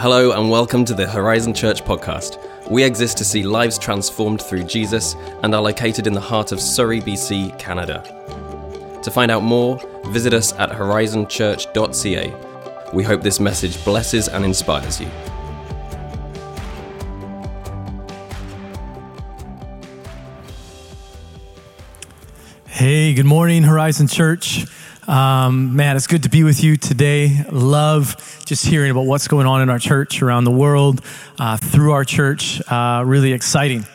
Hello, and welcome to the Horizon Church podcast. We exist to see lives transformed through Jesus and are located in the heart of Surrey, BC, Canada. To find out more, visit us at horizonchurch.ca. We hope this message blesses and inspires you. Hey, good morning, Horizon Church. Um, man, it's good to be with you today. Love just hearing about what's going on in our church around the world, uh, through our church. Uh, really exciting.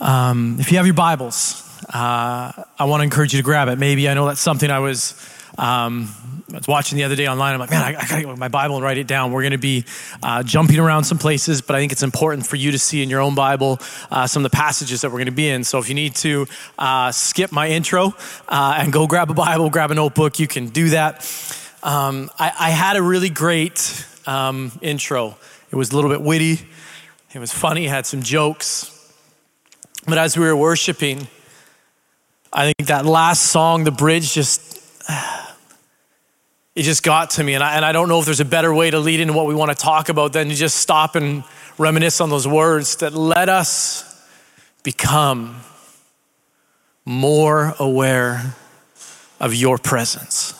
Um, if you have your Bibles, uh, I want to encourage you to grab it. Maybe I know that's something I was um, I was watching the other day online. I'm like, man, I, I got to get my Bible and write it down. We're to be uh, jumping around some places, but I think it's important for you to see in your own Bible uh, some of the passages that we're to be in. So if you need to uh, skip my intro uh, and go grab a Bible, grab a notebook, you can do that. Um, I, I, had a really great um, intro. It was a little bit witty, it was funny, had some jokes. But as we were worshiping, I think that last song, the bridge, just it just got to me. And I, and I don't know if there's a better way to lead into what we want to talk about than to just stop and reminisce on those words that let us become more aware of your presence.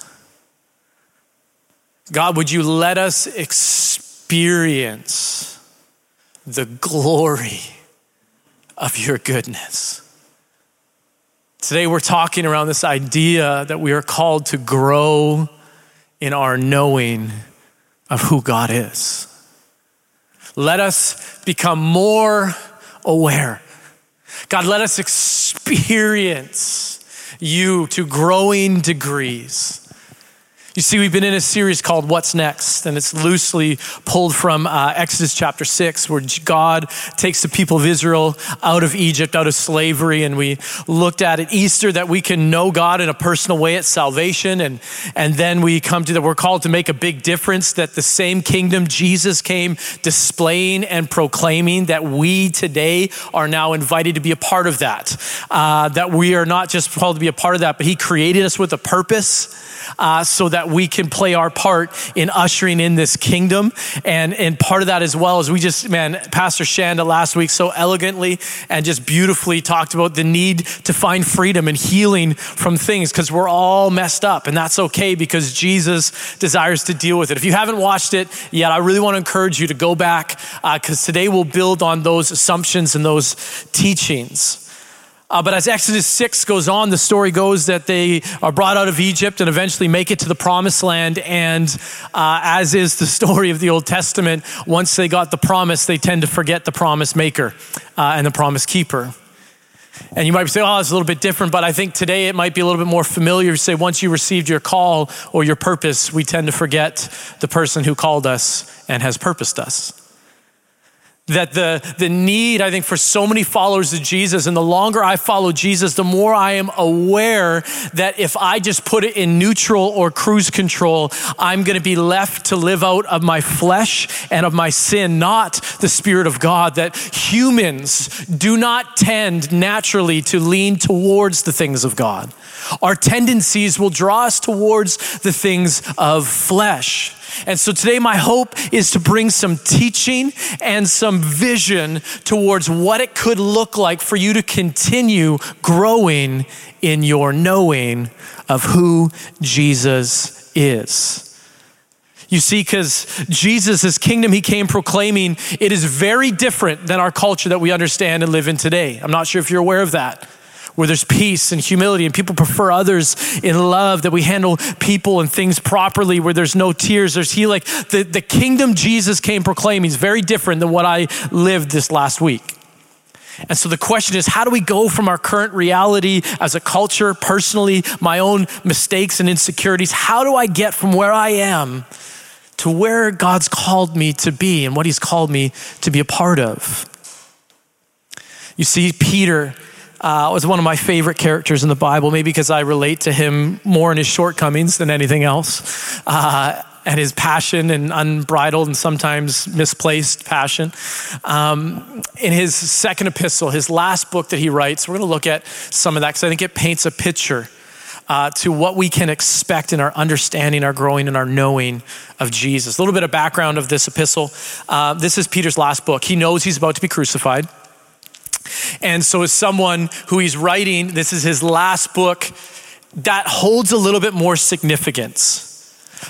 God, would you let us experience the glory of your goodness? Today, we're talking around this idea that we are called to grow in our knowing of who God is. Let us become more aware. God, let us experience you to growing degrees. You see, we've been in a series called What's Next, and it's loosely pulled from uh, Exodus chapter 6, where God takes the people of Israel out of Egypt, out of slavery. And we looked at at Easter that we can know God in a personal way at salvation. And, and then we come to that we're called to make a big difference, that the same kingdom Jesus came displaying and proclaiming, that we today are now invited to be a part of that. Uh, that we are not just called to be a part of that, but He created us with a purpose uh, so that we can play our part in ushering in this kingdom. And, and part of that as well is we just, man, Pastor Shanda last week so elegantly and just beautifully talked about the need to find freedom and healing from things because we're all messed up. And that's okay because Jesus desires to deal with it. If you haven't watched it yet, I really want to encourage you to go back because uh, today we'll build on those assumptions and those teachings. Uh, but as Exodus 6 goes on, the story goes that they are brought out of Egypt and eventually make it to the promised land. And uh, as is the story of the Old Testament, once they got the promise, they tend to forget the promise maker uh, and the promise keeper. And you might say, oh, it's a little bit different, but I think today it might be a little bit more familiar. To say, once you received your call or your purpose, we tend to forget the person who called us and has purposed us that the, the need, I think, for so many followers of Jesus, and the longer I follow Jesus, the more I am aware that if I just put it in neutral or cruise control, I'm going to be left to live out of my flesh and of my sin, not the Spirit of God. That humans do not tend naturally to lean towards the things of God. Our tendencies will draw us towards the things of flesh. And so today, my hope is to bring some teaching and some vision towards what it could look like for you to continue growing in your knowing of who Jesus is. You see, because Jesus' kingdom he came proclaiming, it is very different than our culture that we understand and live in today. I'm not sure if you're aware of that where there's peace and humility, and people prefer others in love, that we handle people and things properly, where there's no tears, there's healing. The, the kingdom Jesus came proclaiming is very different than what I lived this last week. And so the question is how do we go from our current reality as a culture, personally, my own mistakes and insecurities? How do I get from where I am to where God's called me to be and what He's called me to be a part of? You see, Peter uh, was one of my favorite characters in the Bible, maybe because I relate to him more in his shortcomings than anything else. Uh, and his passion and unbridled and sometimes misplaced passion. Um, in his second epistle, his last book that he writes, we're going to look at some of that because I think it paints a picture uh, to what we can expect in our understanding, our growing, and our knowing of Jesus. A little bit of background of this epistle. Uh, this is Peter's last book. He knows he's about to be crucified. And so, as someone who he's writing, this is his last book that holds a little bit more significance.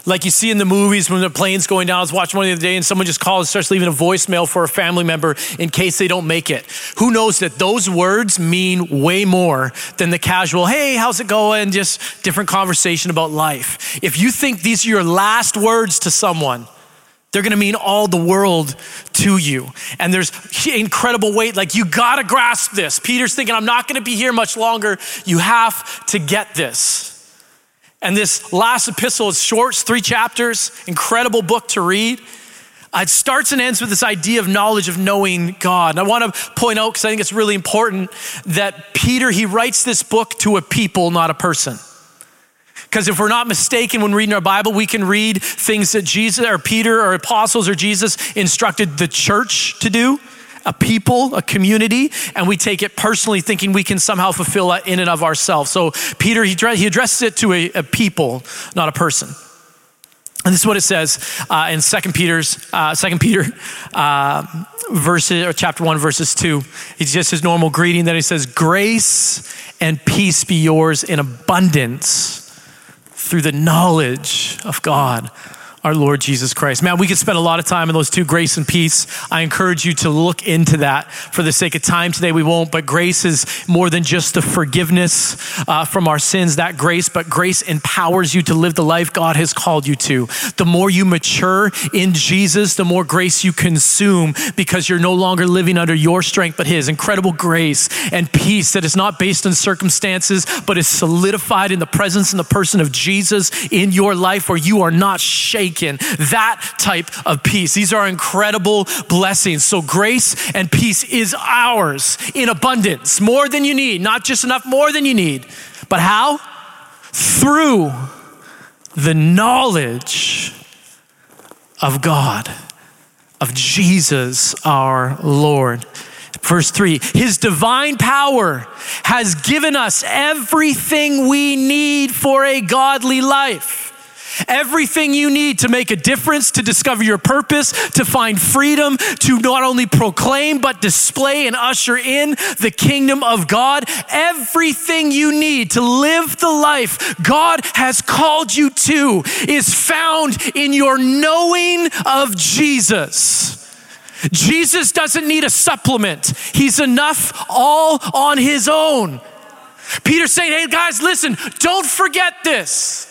Like you see in the movies when the plane's going down. I was watching one the other day and someone just calls and starts leaving a voicemail for a family member in case they don't make it. Who knows that those words mean way more than the casual, hey, how's it going? Just different conversation about life. If you think these are your last words to someone, they're gonna mean all the world to you. And there's incredible weight. Like, you gotta grasp this. Peter's thinking, I'm not gonna be here much longer. You have to get this. And this last epistle is short, three chapters, incredible book to read. It starts and ends with this idea of knowledge of knowing God. And I want to point out, because I think it's really important, that Peter, he writes this book to a people, not a person. Because if we're not mistaken when reading our Bible, we can read things that Jesus or Peter or apostles or Jesus instructed the church to do, a people, a community, and we take it personally thinking we can somehow fulfill it in and of ourselves. So Peter, he, he addresses it to a, a people, not a person. And this is what it says uh, in Second Peter's uh, Second Peter uh, verses or chapter one verses two. It's just his normal greeting that he says, "Grace and peace be yours in abundance." Through the knowledge of God our Lord Jesus Christ. Man, we could spend a lot of time in those two, grace and peace. I encourage you to look into that. For the sake of time today, we won't, but grace is more than just the forgiveness uh, from our sins, that grace, but grace empowers you to live the life God has called you to. The more you mature in Jesus, the more grace you consume because you're no longer living under your strength, but His. Incredible grace and peace that is not based on circumstances, but is solidified in the presence and the person of Jesus in your life where you are not shaken that type of peace. These are incredible blessings. So, grace and peace is ours in abundance, more than you need, not just enough, more than you need. But how? Through the knowledge of God, of Jesus our Lord. Verse 3 His divine power has given us everything we need for a godly life. Everything you need to make a difference, to discover your purpose, to find freedom, to not only proclaim, but display and usher in the kingdom of God. Everything you need to live the life God has called you to is found in your knowing of Jesus. Jesus doesn't need a supplement, He's enough all on His own. Peter's saying, hey guys, listen, don't forget this.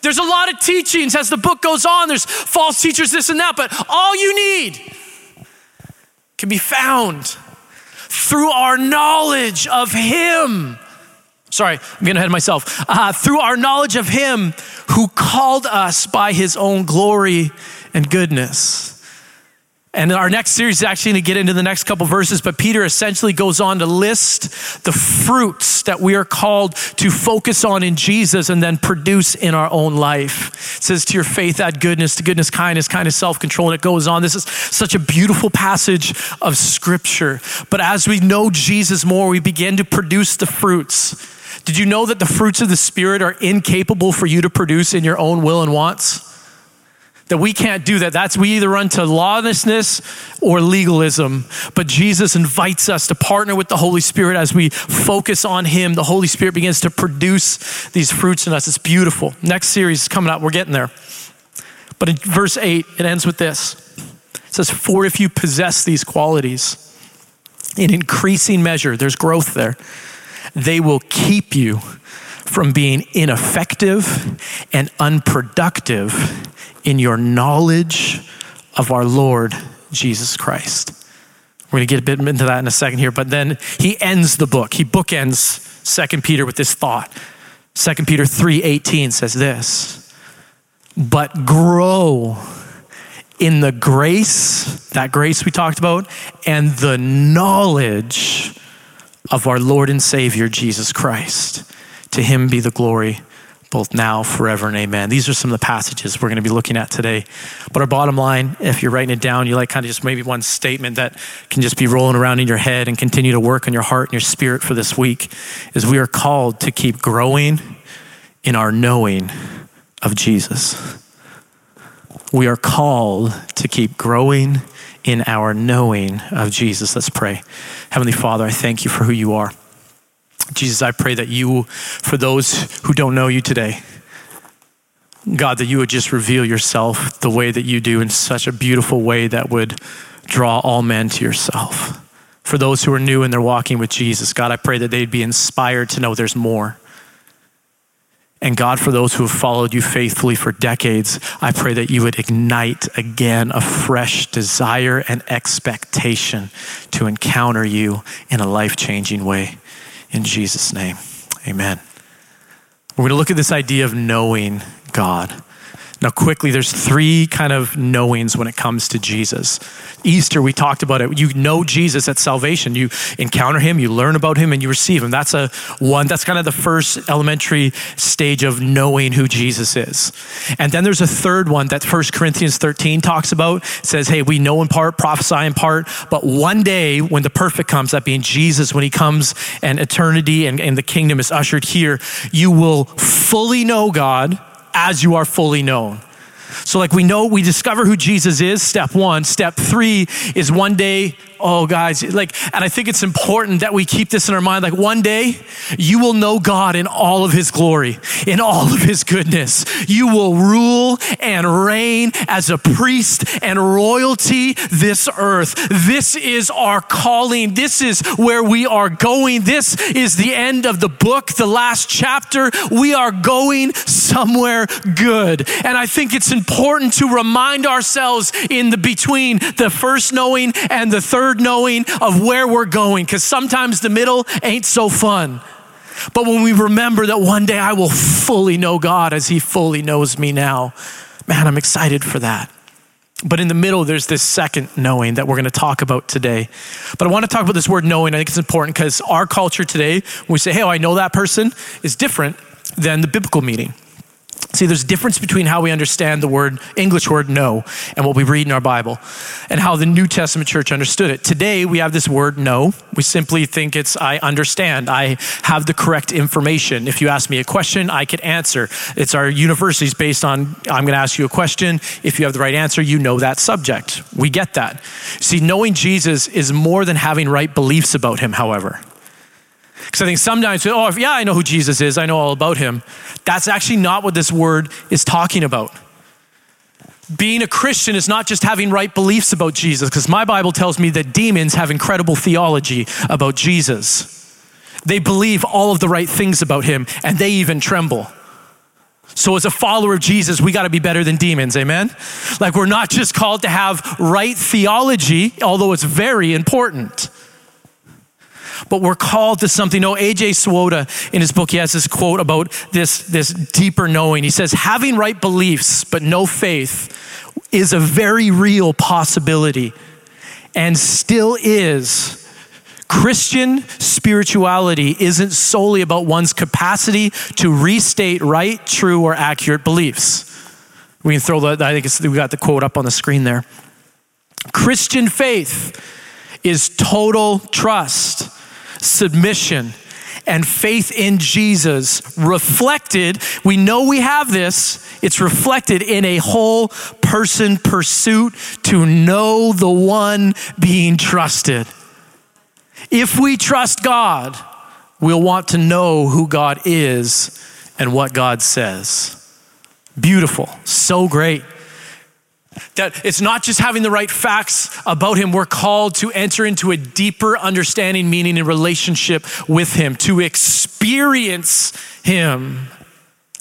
There's a lot of teachings as the book goes on. There's false teachers, this and that, but all you need can be found through our knowledge of Him. Sorry, I'm getting ahead of myself. Uh, through our knowledge of Him who called us by His own glory and goodness. And our next series is actually going to get into the next couple verses, but Peter essentially goes on to list the fruits that we are called to focus on in Jesus and then produce in our own life. It says, To your faith, add goodness, to goodness, kindness, kindness, self control. And it goes on. This is such a beautiful passage of scripture. But as we know Jesus more, we begin to produce the fruits. Did you know that the fruits of the Spirit are incapable for you to produce in your own will and wants? That we can't do that. That's we either run to lawlessness or legalism. But Jesus invites us to partner with the Holy Spirit as we focus on Him. The Holy Spirit begins to produce these fruits in us. It's beautiful. Next series is coming up. We're getting there. But in verse 8, it ends with this it says, For if you possess these qualities in increasing measure, there's growth there, they will keep you from being ineffective and unproductive in your knowledge of our Lord Jesus Christ. We're going to get a bit into that in a second here, but then he ends the book. He bookends Second Peter with this thought. Second Peter 3:18 says this, "But grow in the grace, that grace we talked about, and the knowledge of our Lord and Savior Jesus Christ. To him be the glory both now, forever, and amen. These are some of the passages we're going to be looking at today. But our bottom line, if you're writing it down, you like kind of just maybe one statement that can just be rolling around in your head and continue to work on your heart and your spirit for this week is we are called to keep growing in our knowing of Jesus. We are called to keep growing in our knowing of Jesus. Let's pray. Heavenly Father, I thank you for who you are. Jesus, I pray that you, for those who don't know you today, God, that you would just reveal yourself the way that you do in such a beautiful way that would draw all men to yourself. For those who are new and they're walking with Jesus, God, I pray that they'd be inspired to know there's more. And God, for those who have followed you faithfully for decades, I pray that you would ignite again a fresh desire and expectation to encounter you in a life changing way. In Jesus' name, amen. We're going to look at this idea of knowing God. Now, quickly, there's three kind of knowings when it comes to Jesus. Easter, we talked about it. You know Jesus at salvation. You encounter him, you learn about him, and you receive him. That's a one, that's kind of the first elementary stage of knowing who Jesus is. And then there's a third one that 1 Corinthians 13 talks about. It says, hey, we know in part, prophesy in part, but one day when the perfect comes, that being Jesus, when he comes and eternity and, and the kingdom is ushered here, you will fully know God as you are fully known. So, like we know, we discover who Jesus is, step one. Step three is one day oh, guys, like, and I think it's important that we keep this in our mind. Like, one day you will know God in all of his glory, in all of his goodness. You will rule and reign as a priest and royalty this earth. This is our calling. This is where we are going. This is the end of the book, the last chapter. We are going somewhere good. And I think it's important to remind ourselves in the between the first knowing and the third knowing of where we're going, because sometimes the middle ain't so fun. But when we remember that one day I will fully know God as He fully knows me now, man, I'm excited for that. But in the middle, there's this second knowing that we're going to talk about today. But I want to talk about this word knowing. I think it's important because our culture today, when we say, hey, oh, I know that person, is different than the biblical meaning. See, there's a difference between how we understand the word, English word know, and what we read in our Bible, and how the New Testament church understood it. Today, we have this word know. We simply think it's I understand. I have the correct information. If you ask me a question, I could answer. It's our universities based on I'm going to ask you a question. If you have the right answer, you know that subject. We get that. See, knowing Jesus is more than having right beliefs about him, however. Because I think sometimes, oh, yeah, I know who Jesus is, I know all about him. That's actually not what this word is talking about. Being a Christian is not just having right beliefs about Jesus, because my Bible tells me that demons have incredible theology about Jesus. They believe all of the right things about him, and they even tremble. So, as a follower of Jesus, we got to be better than demons, amen? Like, we're not just called to have right theology, although it's very important but we're called to something. No, A.J. Swoboda, in his book, he has this quote about this, this deeper knowing. He says, having right beliefs but no faith is a very real possibility and still is. Christian spirituality isn't solely about one's capacity to restate right, true, or accurate beliefs. We can throw that, I think we got the quote up on the screen there. Christian faith is total trust submission, and faith in Jesus reflected, we know we have this, it's reflected in a whole person pursuit to know the one being trusted. If we trust God, we'll want to know who God is and what God says. Beautiful, so great. That it's not just having the right facts about him. We're called to enter into a deeper understanding, meaning, and relationship with him, to experience him.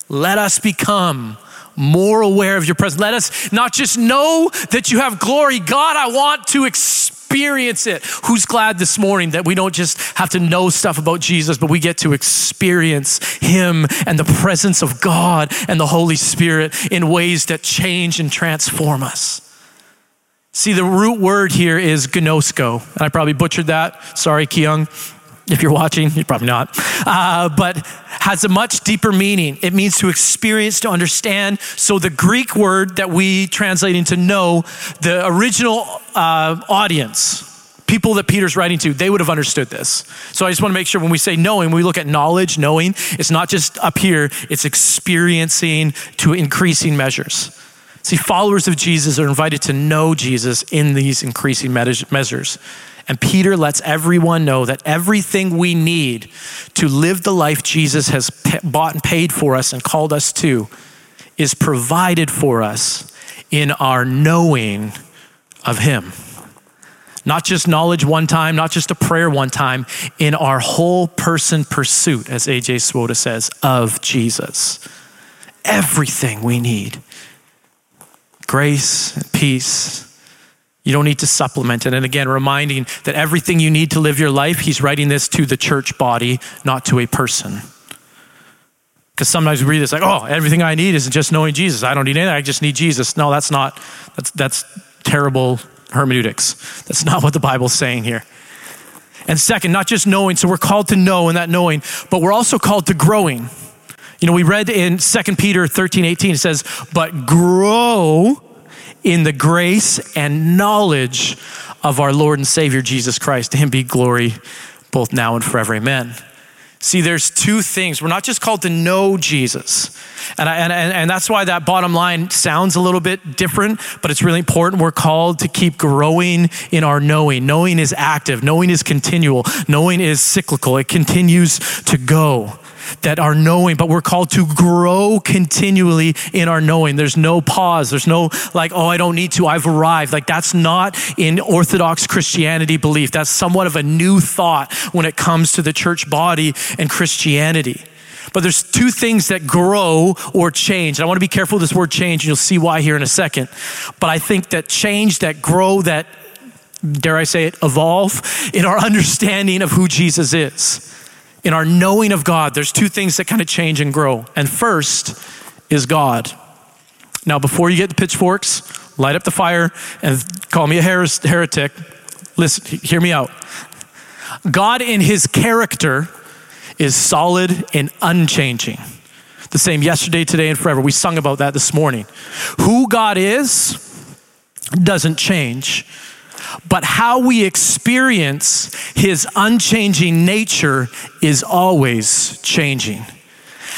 Let us become more aware of your presence. Let us not just know that you have glory. God, I want to experience it. Who's glad this morning that we don't just have to know stuff about Jesus, but we get to experience Him and the presence of God and the Holy Spirit in ways that change and transform us? See, the root word here is gnosko. And I probably butchered that. Sorry, Kyung. If you're watching, you're probably not. Uh, but has a much deeper meaning. It means to experience, to understand. So the Greek word that we translate into know, the original uh, audience, people that Peter's writing to, they would have understood this. So I just want to make sure when we say knowing, we look at knowledge, knowing, it's not just up here, it's experiencing to increasing measures. See, followers of Jesus are invited to know Jesus in these increasing measures. And Peter lets everyone know that everything we need to live the life Jesus has bought and paid for us and called us to is provided for us in our knowing of Him. Not just knowledge one time, not just a prayer one time, in our whole person pursuit, as A.J. Swoboda says, of Jesus. Everything we need grace, peace. You don't need to supplement it. And again, reminding that everything you need to live your life, he's writing this to the church body, not to a person. Because sometimes we read this like, oh, everything I need is just knowing Jesus. I don't need anything. I just need Jesus. No, that's not, that's, that's terrible hermeneutics. That's not what the Bible's saying here. And second, not just knowing, so we're called to know and that knowing, but we're also called to growing. You know, we read in 2 Peter 13, 18, it says, but grow in the grace and knowledge of our Lord and Savior Jesus Christ. To him be glory both now and forever. Amen. See, there's two things. We're not just called to know Jesus. And, I, and, and that's why that bottom line sounds a little bit different, but it's really important. We're called to keep growing in our knowing. Knowing is active, knowing is continual, knowing is cyclical, it continues to go that are knowing, but we're called to grow continually in our knowing. There's no pause. There's no like, oh, I don't need to. I've arrived. Like that's not in Orthodox Christianity belief. That's somewhat of a new thought when it comes to the church body and Christianity. But there's two things that grow or change. And I want to be careful with this word change, and you'll see why here in a second. But I think that change, that grow, that, dare I say it, evolve in our understanding of who Jesus is in our knowing of God, there's two things that kind of change and grow. And first is God. Now, before you get the pitchforks, light up the fire and call me a heretic. Listen, hear me out. God in his character is solid and unchanging. The same yesterday, today, and forever. We sung about that this morning. Who God is doesn't change but how we experience his unchanging nature is always changing.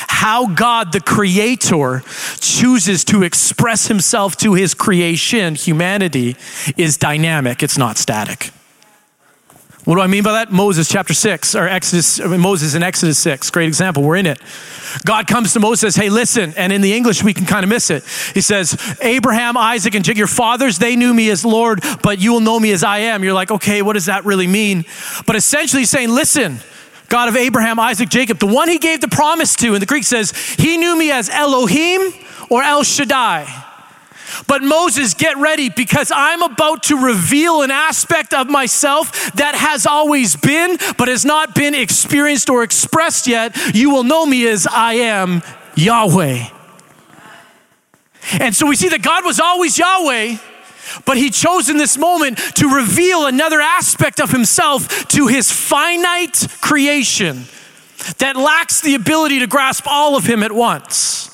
How God, the Creator, chooses to express himself to his creation, humanity, is dynamic, it's not static. What do I mean by that? Moses chapter 6, or Exodus, Moses in Exodus 6, great example, we're in it. God comes to Moses, hey, listen, and in the English we can kind of miss it. He says, Abraham, Isaac, and Jacob, your fathers, they knew me as Lord, but you will know me as I am. You're like, okay, what does that really mean? But essentially he's saying, listen, God of Abraham, Isaac, Jacob, the one he gave the promise to, and the Greek says, he knew me as Elohim or El Shaddai. But Moses, get ready because I'm about to reveal an aspect of myself that has always been, but has not been experienced or expressed yet. You will know me as I am Yahweh. And so we see that God was always Yahweh, but he chose in this moment to reveal another aspect of himself to his finite creation that lacks the ability to grasp all of him at once.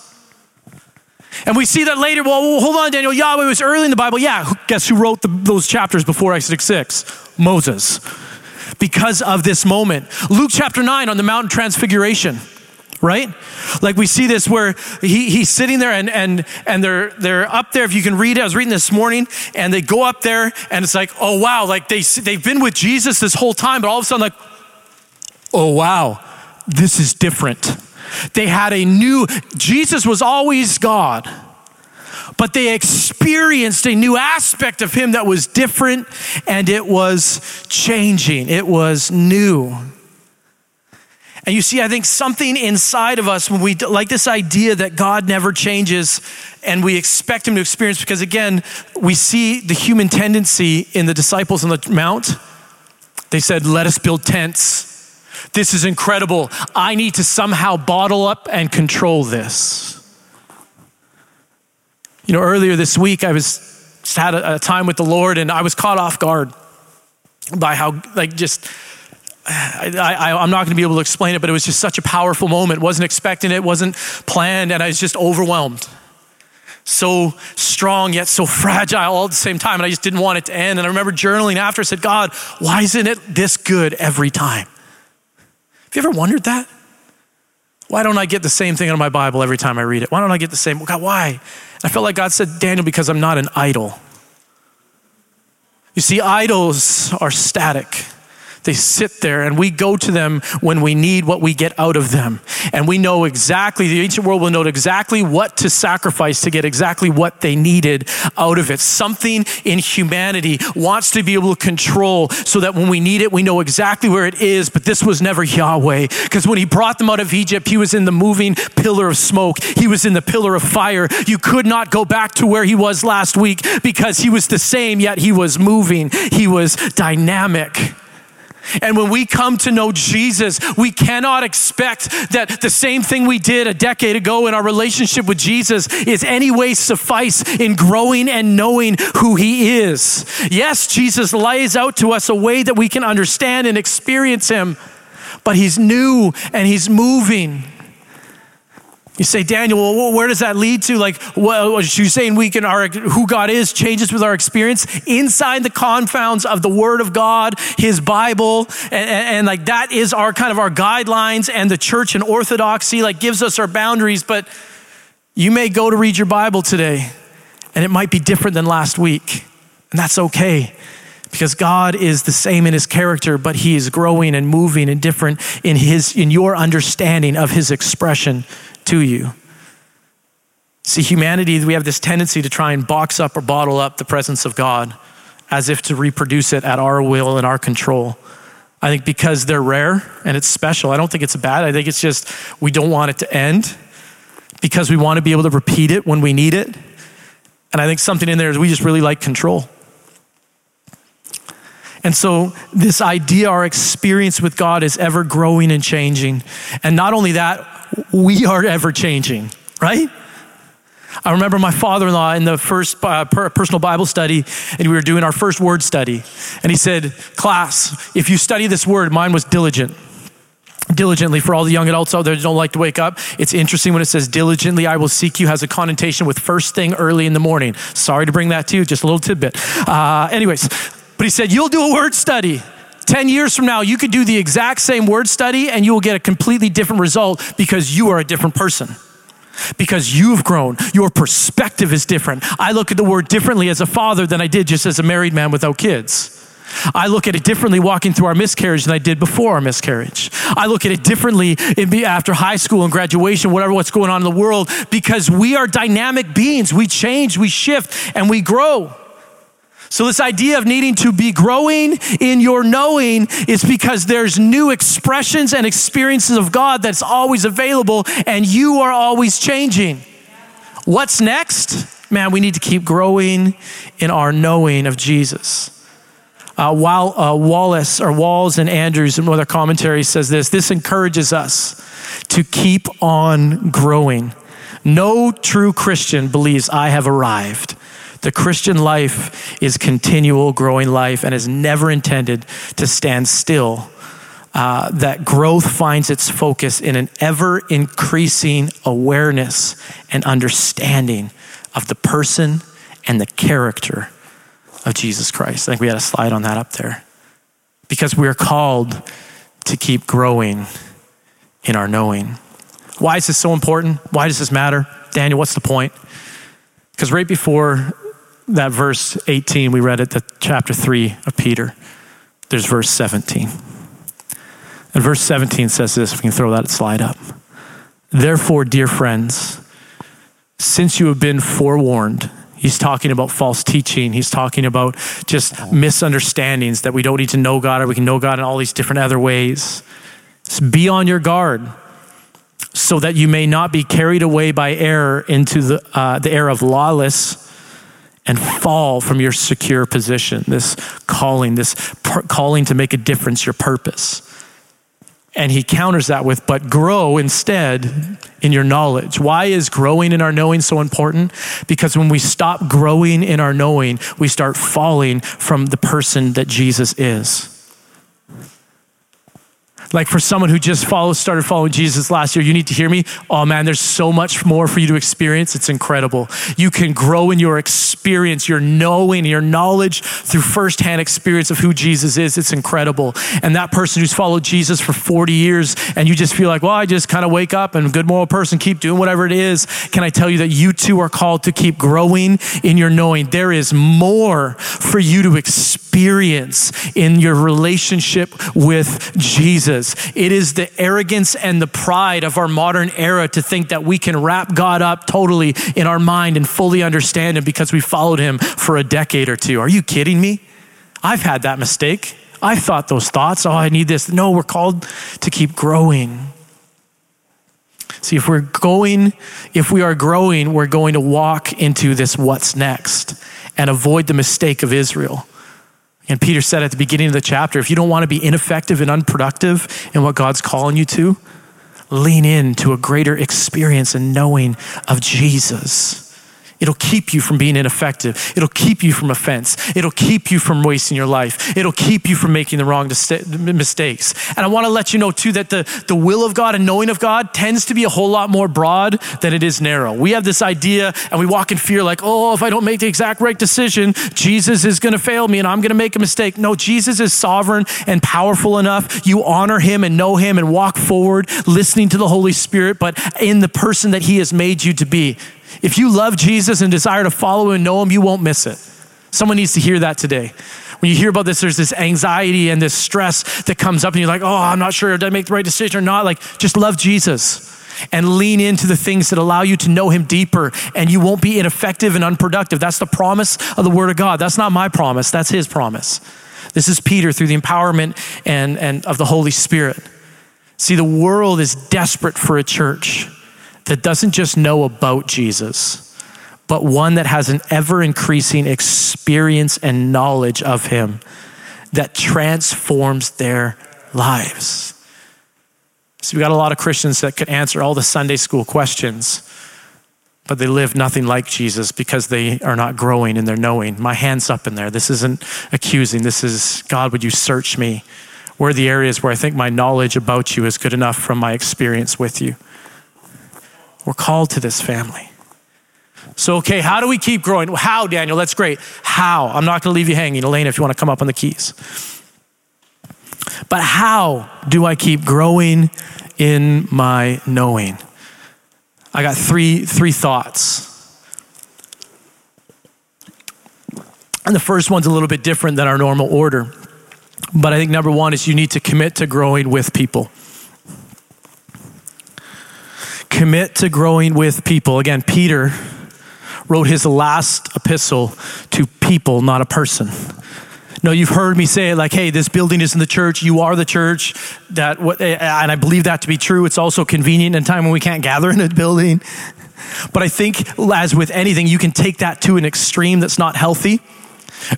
And we see that later. Well, hold on, Daniel. Yahweh was early in the Bible. Yeah, guess who wrote the, those chapters before Exodus 6? Moses. Because of this moment. Luke chapter 9 on the mountain transfiguration right? Like we see this where he, he's sitting there and, and, and they're, they're up there. If you can read it, I was reading this morning and they go up there and it's like, oh wow, like they, they've been with Jesus this whole time, but all of a sudden like, oh wow, this is different. They had a new, Jesus was always God, but they experienced a new aspect of him that was different and it was changing. It was new. And you see, I think something inside of us when we like this idea that God never changes and we expect him to experience, because again, we see the human tendency in the disciples on the Mount. They said, Let us build tents this is incredible. I need to somehow bottle up and control this. You know, earlier this week, I was had a, a time with the Lord and I was caught off guard by how, like, just. I, am not going to be able to explain it, but it was just such a powerful moment. Wasn't expecting it, wasn't planned, and I was just overwhelmed. so strong yet so fragile all at the same time. And I just didn't want it to end. And I remember journaling after, I said, God, why isn't it this good every time? Have you ever wondered that? Why don't I get the same thing out of my Bible every time I read it? Why don't I get the same? God, why? I felt like God said, Daniel, because I'm not an idol. You see, idols are static. They sit there and we go to them when we need what we get out of them. And we know exactly, the ancient world will know exactly what to sacrifice to get exactly what they needed out of it. Something in humanity wants to be able to control so that when we need it, we know exactly where it is. But this was never Yahweh. Because when he brought them out of Egypt, he was in the moving pillar of smoke, he was in the pillar of fire. You could not go back to where he was last week because he was the same, yet he was moving, he was dynamic. And when we come to know Jesus, we cannot expect that the same thing we did a decade ago in our relationship with Jesus is any way suffice in growing and knowing who he is. Yes, Jesus lays out to us a way that we can understand and experience him, but he's new and he's moving. You say, Daniel, well, where does that lead to? Like, what you saying we can, our, who God is changes with our experience inside the confounds of the Word of God, His Bible, and, and, and like that is our kind of our guidelines, and the church and orthodoxy like gives us our boundaries. But you may go to read your Bible today, and it might be different than last week, and that's okay because God is the same in his character, but he is growing and moving and different in his in your understanding of his expression to you. See, humanity, we have this tendency to try and box up or bottle up the presence of God as if to reproduce it at our will and our control. I think because they're rare and it's special, I don't think it's bad. I think it's just we don't want it to end because we want to be able to repeat it when we need it. And I think something in there is we just really like control. And so, this idea, our experience with God is ever growing and changing. And not only that, we are ever changing, right? I remember my father in law in the first uh, personal Bible study, and we were doing our first word study. And he said, Class, if you study this word, mine was diligent. Diligently, for all the young adults out there that don't like to wake up, it's interesting when it says diligently, I will seek you, has a connotation with first thing early in the morning. Sorry to bring that to you, just a little tidbit. Uh, anyways, but he said, You'll do a word study. 10 years from now, you could do the exact same word study and you will get a completely different result because you are a different person. Because you've grown, your perspective is different. I look at the word differently as a father than I did just as a married man without kids. I look at it differently walking through our miscarriage than I did before our miscarriage. I look at it differently after high school and graduation, whatever what's going on in the world, because we are dynamic beings. We change, we shift, and we grow. So, this idea of needing to be growing in your knowing is because there's new expressions and experiences of God that's always available, and you are always changing. What's next? Man, we need to keep growing in our knowing of Jesus. Uh, while uh, Wallace or Walls and Anders in other commentary says this, this encourages us to keep on growing. No true Christian believes I have arrived. The Christian life is continual growing life and is never intended to stand still. Uh, that growth finds its focus in an ever increasing awareness and understanding of the person and the character of Jesus Christ. I think we had a slide on that up there. Because we are called to keep growing in our knowing. Why is this so important? Why does this matter? Daniel, what's the point? Because right before that verse 18 we read at the chapter 3 of Peter, there's verse 17. And verse 17 says this, we can throw that slide up. Therefore, dear friends, since you have been forewarned, he's talking about false teaching. He's talking about just misunderstandings that we don't need to know God or we can know God in all these different other ways. So be on your guard so that you may not be carried away by error into the, uh, the error of lawless and fall from your secure position, this calling, this per- calling to make a difference, your purpose. And he counters that with, but grow instead in your knowledge. Why is growing in our knowing so important? Because when we stop growing in our knowing, we start falling from the person that Jesus is. Like for someone who just followed, started following Jesus last year, you need to hear me. Oh man, there's so much more for you to experience. It's incredible. You can grow in your experience, your knowing, your knowledge through firsthand experience of who Jesus is. It's incredible. And that person who's followed Jesus for 40 years and you just feel like, well, I just kind of wake up and good moral person, keep doing whatever it is. Can I tell you that you too are called to keep growing in your knowing? There is more for you to experience in your relationship with Jesus. It is the arrogance and the pride of our modern era to think that we can wrap God up totally in our mind and fully understand Him because we followed Him for a decade or two. Are you kidding me? I've had that mistake. I thought those thoughts, oh, I need this. No, we're called to keep growing. See, if we're going, if we are growing, we're going to walk into this what's next and avoid the mistake of Israel. And Peter said at the beginning of the chapter if you don't want to be ineffective and unproductive in what God's calling you to, lean in to a greater experience and knowing of Jesus. It'll keep you from being ineffective. It'll keep you from offense. It'll keep you from wasting your life. It'll keep you from making the wrong mistakes. And I want to let you know, too, that the, the will of God and knowing of God tends to be a whole lot more broad than it is narrow. We have this idea and we walk in fear like, oh, if I don't make the exact right decision, Jesus is going to fail me and I'm going to make a mistake. No, Jesus is sovereign and powerful enough. You honor him and know him and walk forward, listening to the Holy Spirit, but in the person that he has made you to be. If you love Jesus and desire to follow and know him, you won't miss it. Someone needs to hear that today. When you hear about this, there's this anxiety and this stress that comes up, and you're like, oh, I'm not sure, did I make the right decision or not? Like, just love Jesus and lean into the things that allow you to know him deeper, and you won't be ineffective and unproductive. That's the promise of the Word of God. That's not my promise, that's his promise. This is Peter through the empowerment and, and of the Holy Spirit. See, the world is desperate for a church that doesn't just know about Jesus, but one that has an ever increasing experience and knowledge of him that transforms their lives. So we got a lot of Christians that could answer all the Sunday school questions, but they live nothing like Jesus because they are not growing in their knowing. My hand's up in there. This isn't accusing. This is God, would you search me? Where are the areas where I think my knowledge about you is good enough from my experience with you? We're called to this family. So, okay, how do we keep growing? How, Daniel? That's great. How? I'm not going to leave you hanging. Elaine, if you want to come up on the keys. But how do I keep growing in my knowing? I got three, three thoughts. And the first one's a little bit different than our normal order. But I think number one is you need to commit to growing with people. Commit to growing with people. Again, Peter wrote his last epistle to people, not a person. No, you've heard me say like, hey, this building isn't the church. You are the church. That what, eh, and I believe that to be true. It's also convenient in time when we can't gather in a building. But I think, as with anything, you can take that to an extreme that's not healthy.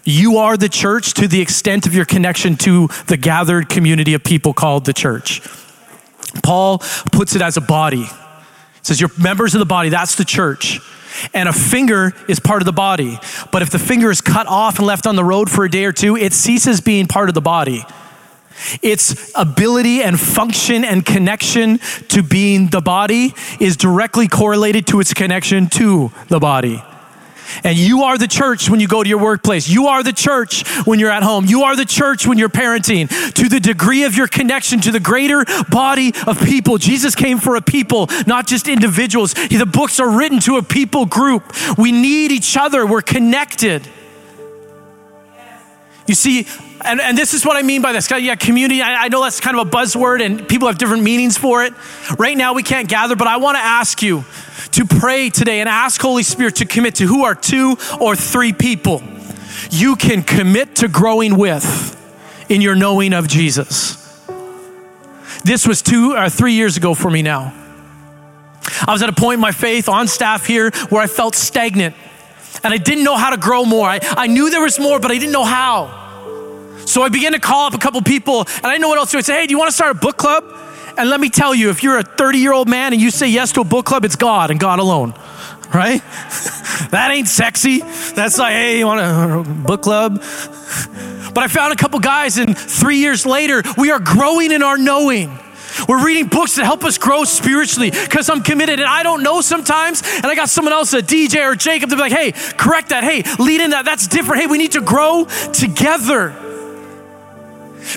You are the church to the extent of your connection to the gathered community of people called the church. Paul puts it as a body. It says, You're members of the body, that's the church. And a finger is part of the body. But if the finger is cut off and left on the road for a day or two, it ceases being part of the body. Its ability and function and connection to being the body is directly correlated to its connection to the body. And you are the church when you go to your workplace. You are the church when you're at home. You are the church when you're parenting. To the degree of your connection to the greater body of people. Jesus came for a people, not just individuals. The books are written to a people group. We need each other. We're connected. You see, and, and this is what I mean by this. Yeah, community, I, I know that's kind of a buzzword and people have different meanings for it. Right now we can't gather, but I want to ask you to pray today and ask Holy Spirit to commit to who are two or three people you can commit to growing with in your knowing of Jesus. This was two or uh, three years ago for me now. I was at a point in my faith on staff here where I felt stagnant and I didn't know how to grow more. I, I knew there was more, but I didn't know how. So I began to call up a couple people, and I didn't know what else to do. I said, Hey, do you want to start a book club? And let me tell you, if you're a 30 year old man and you say yes to a book club, it's God and God alone, right? that ain't sexy. That's like, hey, you want a book club? But I found a couple guys, and three years later, we are growing in our knowing. We're reading books that help us grow spiritually because I'm committed and I don't know sometimes. And I got someone else, a DJ or Jacob, to be like, hey, correct that. Hey, lead in that. That's different. Hey, we need to grow together.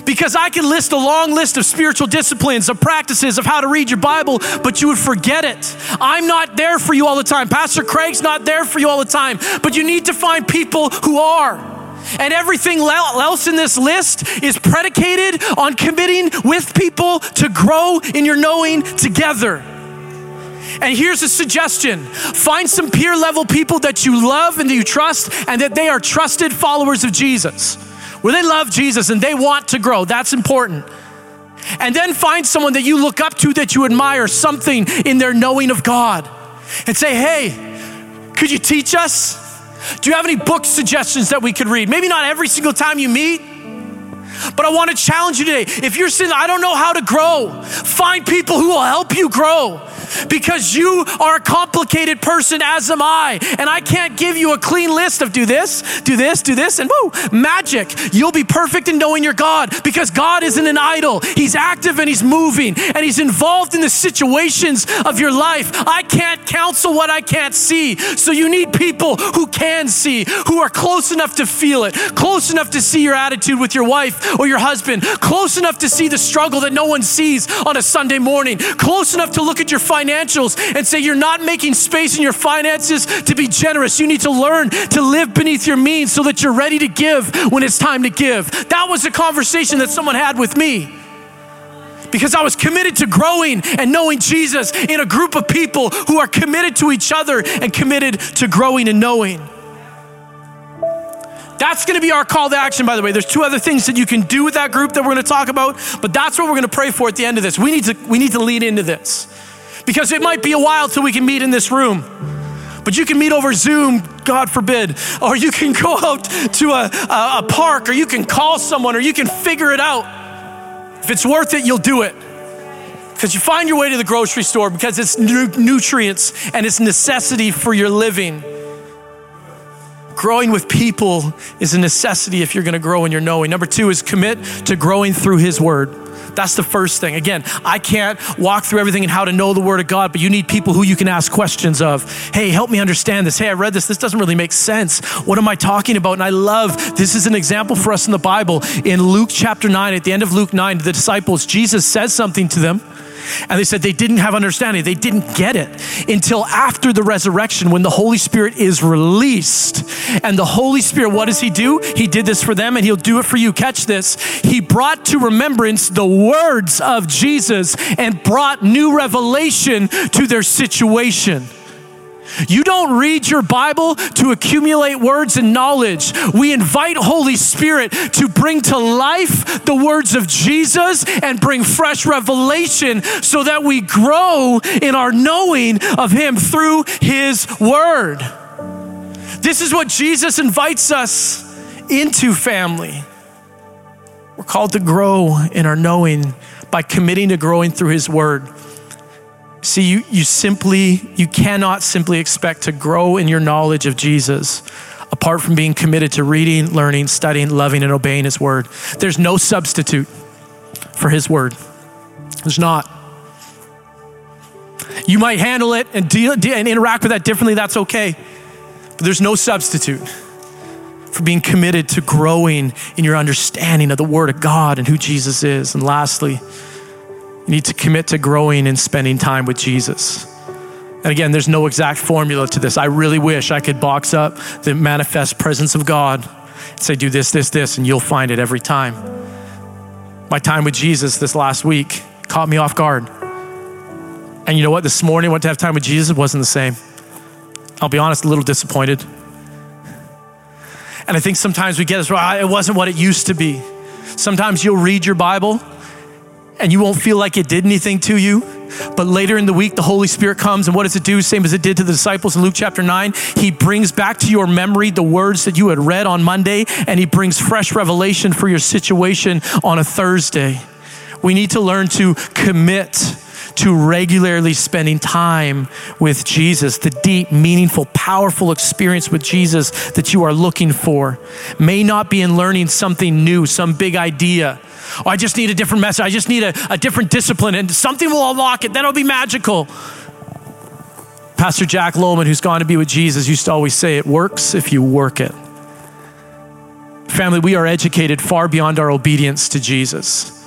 Because I can list a long list of spiritual disciplines, of practices, of how to read your Bible, but you would forget it. I'm not there for you all the time. Pastor Craig's not there for you all the time, but you need to find people who are. And everything else in this list is predicated on committing with people to grow in your knowing together. And here's a suggestion find some peer level people that you love and that you trust, and that they are trusted followers of Jesus where they love Jesus and they want to grow. That's important. And then find someone that you look up to that you admire, something in their knowing of God, and say, hey, could you teach us? Do you have any book suggestions that we could read? Maybe not every single time you meet, but I want to challenge you today. If you're saying, I don't know how to grow, find people who will help you grow because you are a complicated person, as am I. And I can't give you a clean list of do this, do this, do this, and woo, magic. You'll be perfect in knowing your God because God isn't an idol. He's active and He's moving and He's involved in the situations of your life. I can't counsel what I can't see. So you need people who can see, who are close enough to feel it, close enough to see your attitude with your wife or your husband, close enough to see the struggle that no one sees on a Sunday morning, close enough to look at your financials and say, You're not making space in your finances to be generous. You need to learn to live beneath your means so that you're ready to give when it's time to give. That was a conversation that someone had with me because I was committed to growing and knowing Jesus in a group of people who are committed to each other and committed to growing and knowing. That's going to be our call to action, by the way. There's two other things that you can do with that group that we're going to talk about, but that's what we're going to pray for at the end of this. We need to, we need to lean into this because it might be a while till we can meet in this room. But you can meet over Zoom, God forbid, or you can go out to a, a, a park, or you can call someone, or you can figure it out. If it's worth it, you'll do it. Because you find your way to the grocery store because it's nu- nutrients and it's necessity for your living. Growing with people is a necessity if you're going to grow in your knowing. Number two is commit to growing through His Word. That's the first thing. Again, I can't walk through everything and how to know the Word of God, but you need people who you can ask questions of. Hey, help me understand this. Hey, I read this. This doesn't really make sense. What am I talking about? And I love this is an example for us in the Bible. In Luke chapter 9, at the end of Luke 9, the disciples, Jesus says something to them and they said they didn't have understanding. They didn't get it until after the resurrection when the Holy Spirit is released. And the Holy Spirit, what does He do? He did this for them and He'll do it for you. Catch this. He brought to remembrance the words of Jesus and brought new revelation to their situation. You don't read your Bible to accumulate words and knowledge. We invite Holy Spirit to bring to life the words of Jesus and bring fresh revelation so that we grow in our knowing of Him through His Word. This is what Jesus invites us into, family. We're called to grow in our knowing by committing to growing through His Word. See, you, you simply, you cannot simply expect to grow in your knowledge of Jesus apart from being committed to reading, learning, studying, loving, and obeying His Word. There's no substitute for His Word. There's not. You might handle it and, deal, and interact with that differently, that's okay. But there's no substitute for being committed to growing in your understanding of the Word of God and who Jesus is. And lastly, you need to commit to growing and spending time with Jesus. And again, there's no exact formula to this. I really wish I could box up the manifest presence of God and say, do this, this, this, and you'll find it every time. My time with Jesus this last week caught me off guard. And you know what? This morning, I went to have time with Jesus, it wasn't the same. I'll be honest, a little disappointed. And I think sometimes we get this right, it wasn't what it used to be. Sometimes you'll read your Bible and you won't feel like it did anything to you. But later in the week, the Holy Spirit comes, and what does it do? Same as it did to the disciples in Luke chapter 9. He brings back to your memory the words that you had read on Monday, and He brings fresh revelation for your situation on a Thursday. We need to learn to commit to regularly spending time with Jesus, the deep, meaningful, powerful experience with Jesus that you are looking for may not be in learning something new, some big idea. Oh, I just need a different message. I just need a, a different discipline, and something will unlock it. Then it'll be magical. Pastor Jack Lohman, who's gone to be with Jesus, used to always say, It works if you work it. Family, we are educated far beyond our obedience to Jesus.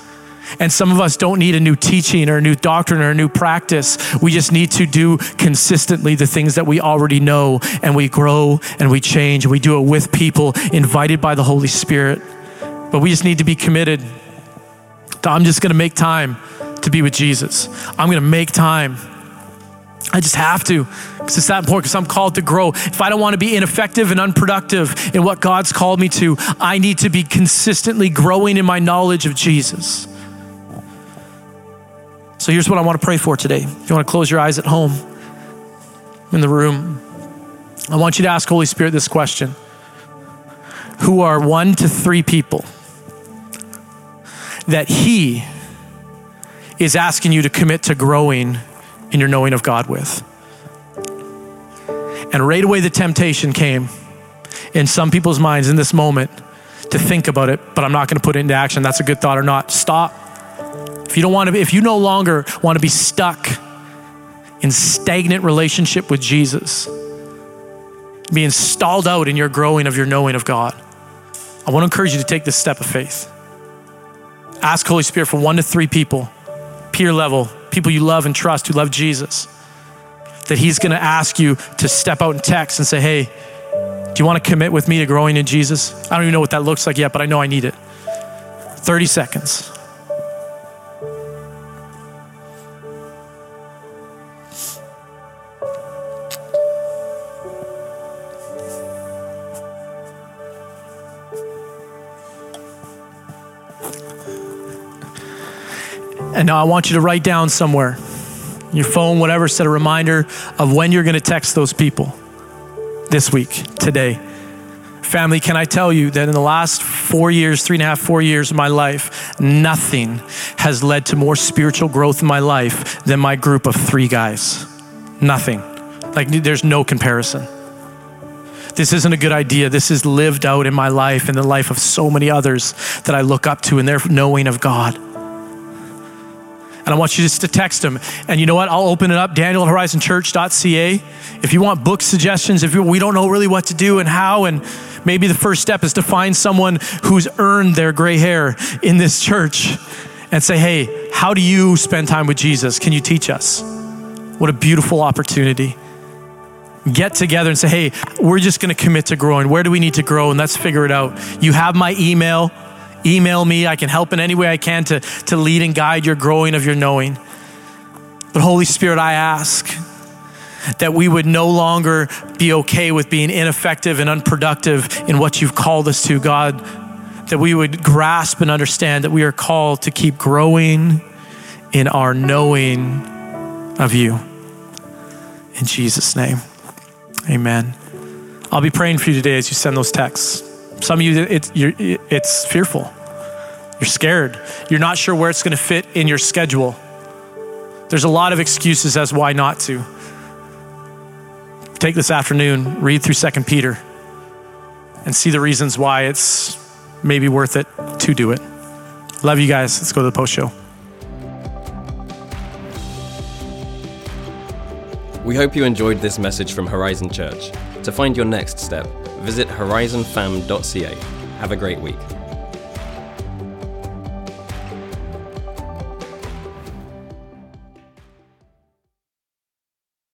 And some of us don't need a new teaching or a new doctrine or a new practice. We just need to do consistently the things that we already know, and we grow and we change, and we do it with people invited by the Holy Spirit. But we just need to be committed. I'm just going to make time to be with Jesus. I'm going to make time I just have to because it's that important because I'm called to grow. If I don't want to be ineffective and unproductive in what God's called me to, I need to be consistently growing in my knowledge of Jesus. So here's what I want to pray for today. If you want to close your eyes at home, in the room, I want you to ask Holy Spirit this question Who are one to three people that He is asking you to commit to growing in your knowing of God with. And right away, the temptation came in some people's minds in this moment to think about it, but I'm not going to put it into action. That's a good thought or not. Stop. If you don't want to if you no longer want to be stuck in stagnant relationship with Jesus, being stalled out in your growing of your knowing of God, I want to encourage you to take this step of faith. Ask Holy Spirit for one to three people, peer level, people you love and trust who love Jesus, that He's going to ask you to step out and text and say, hey, do you want to commit with me to growing in Jesus? I don't even know what that looks like yet, but I know I need it. 30 seconds. And now I want you to write down somewhere, your phone, whatever, set a reminder of when you're going to text those people this week, today. Family, can I tell you that in the last four years, three and a half, four years of my life, nothing has led to more spiritual growth in my life than my group of three guys. Nothing. Like, there's no comparison. This isn't a good idea. This is lived out in my life and the life of so many others that I look up to in their knowing of God. And I want you just to text them. And you know what? I'll open it up, Daniel at horizonchurch.ca. If you want book suggestions, if we don't know really what to do and how, and maybe the first step is to find someone who's earned their gray hair in this church and say, hey, how do you spend time with Jesus? Can you teach us? What a beautiful opportunity. Get together and say, hey, we're just going to commit to growing. Where do we need to grow? And let's figure it out. You have my email. Email me. I can help in any way I can to, to lead and guide your growing of your knowing. But Holy Spirit, I ask that we would no longer be okay with being ineffective and unproductive in what you've called us to, God. That we would grasp and understand that we are called to keep growing in our knowing of you. In Jesus' name, amen. I'll be praying for you today as you send those texts. Some of you, it's, it's fearful. You're scared. You're not sure where it's going to fit in your schedule. There's a lot of excuses as why not to. Take this afternoon, read through 2 Peter, and see the reasons why it's maybe worth it to do it. Love you guys. Let's go to the post show. We hope you enjoyed this message from Horizon Church. To find your next step, visit horizonfam.ca. Have a great week.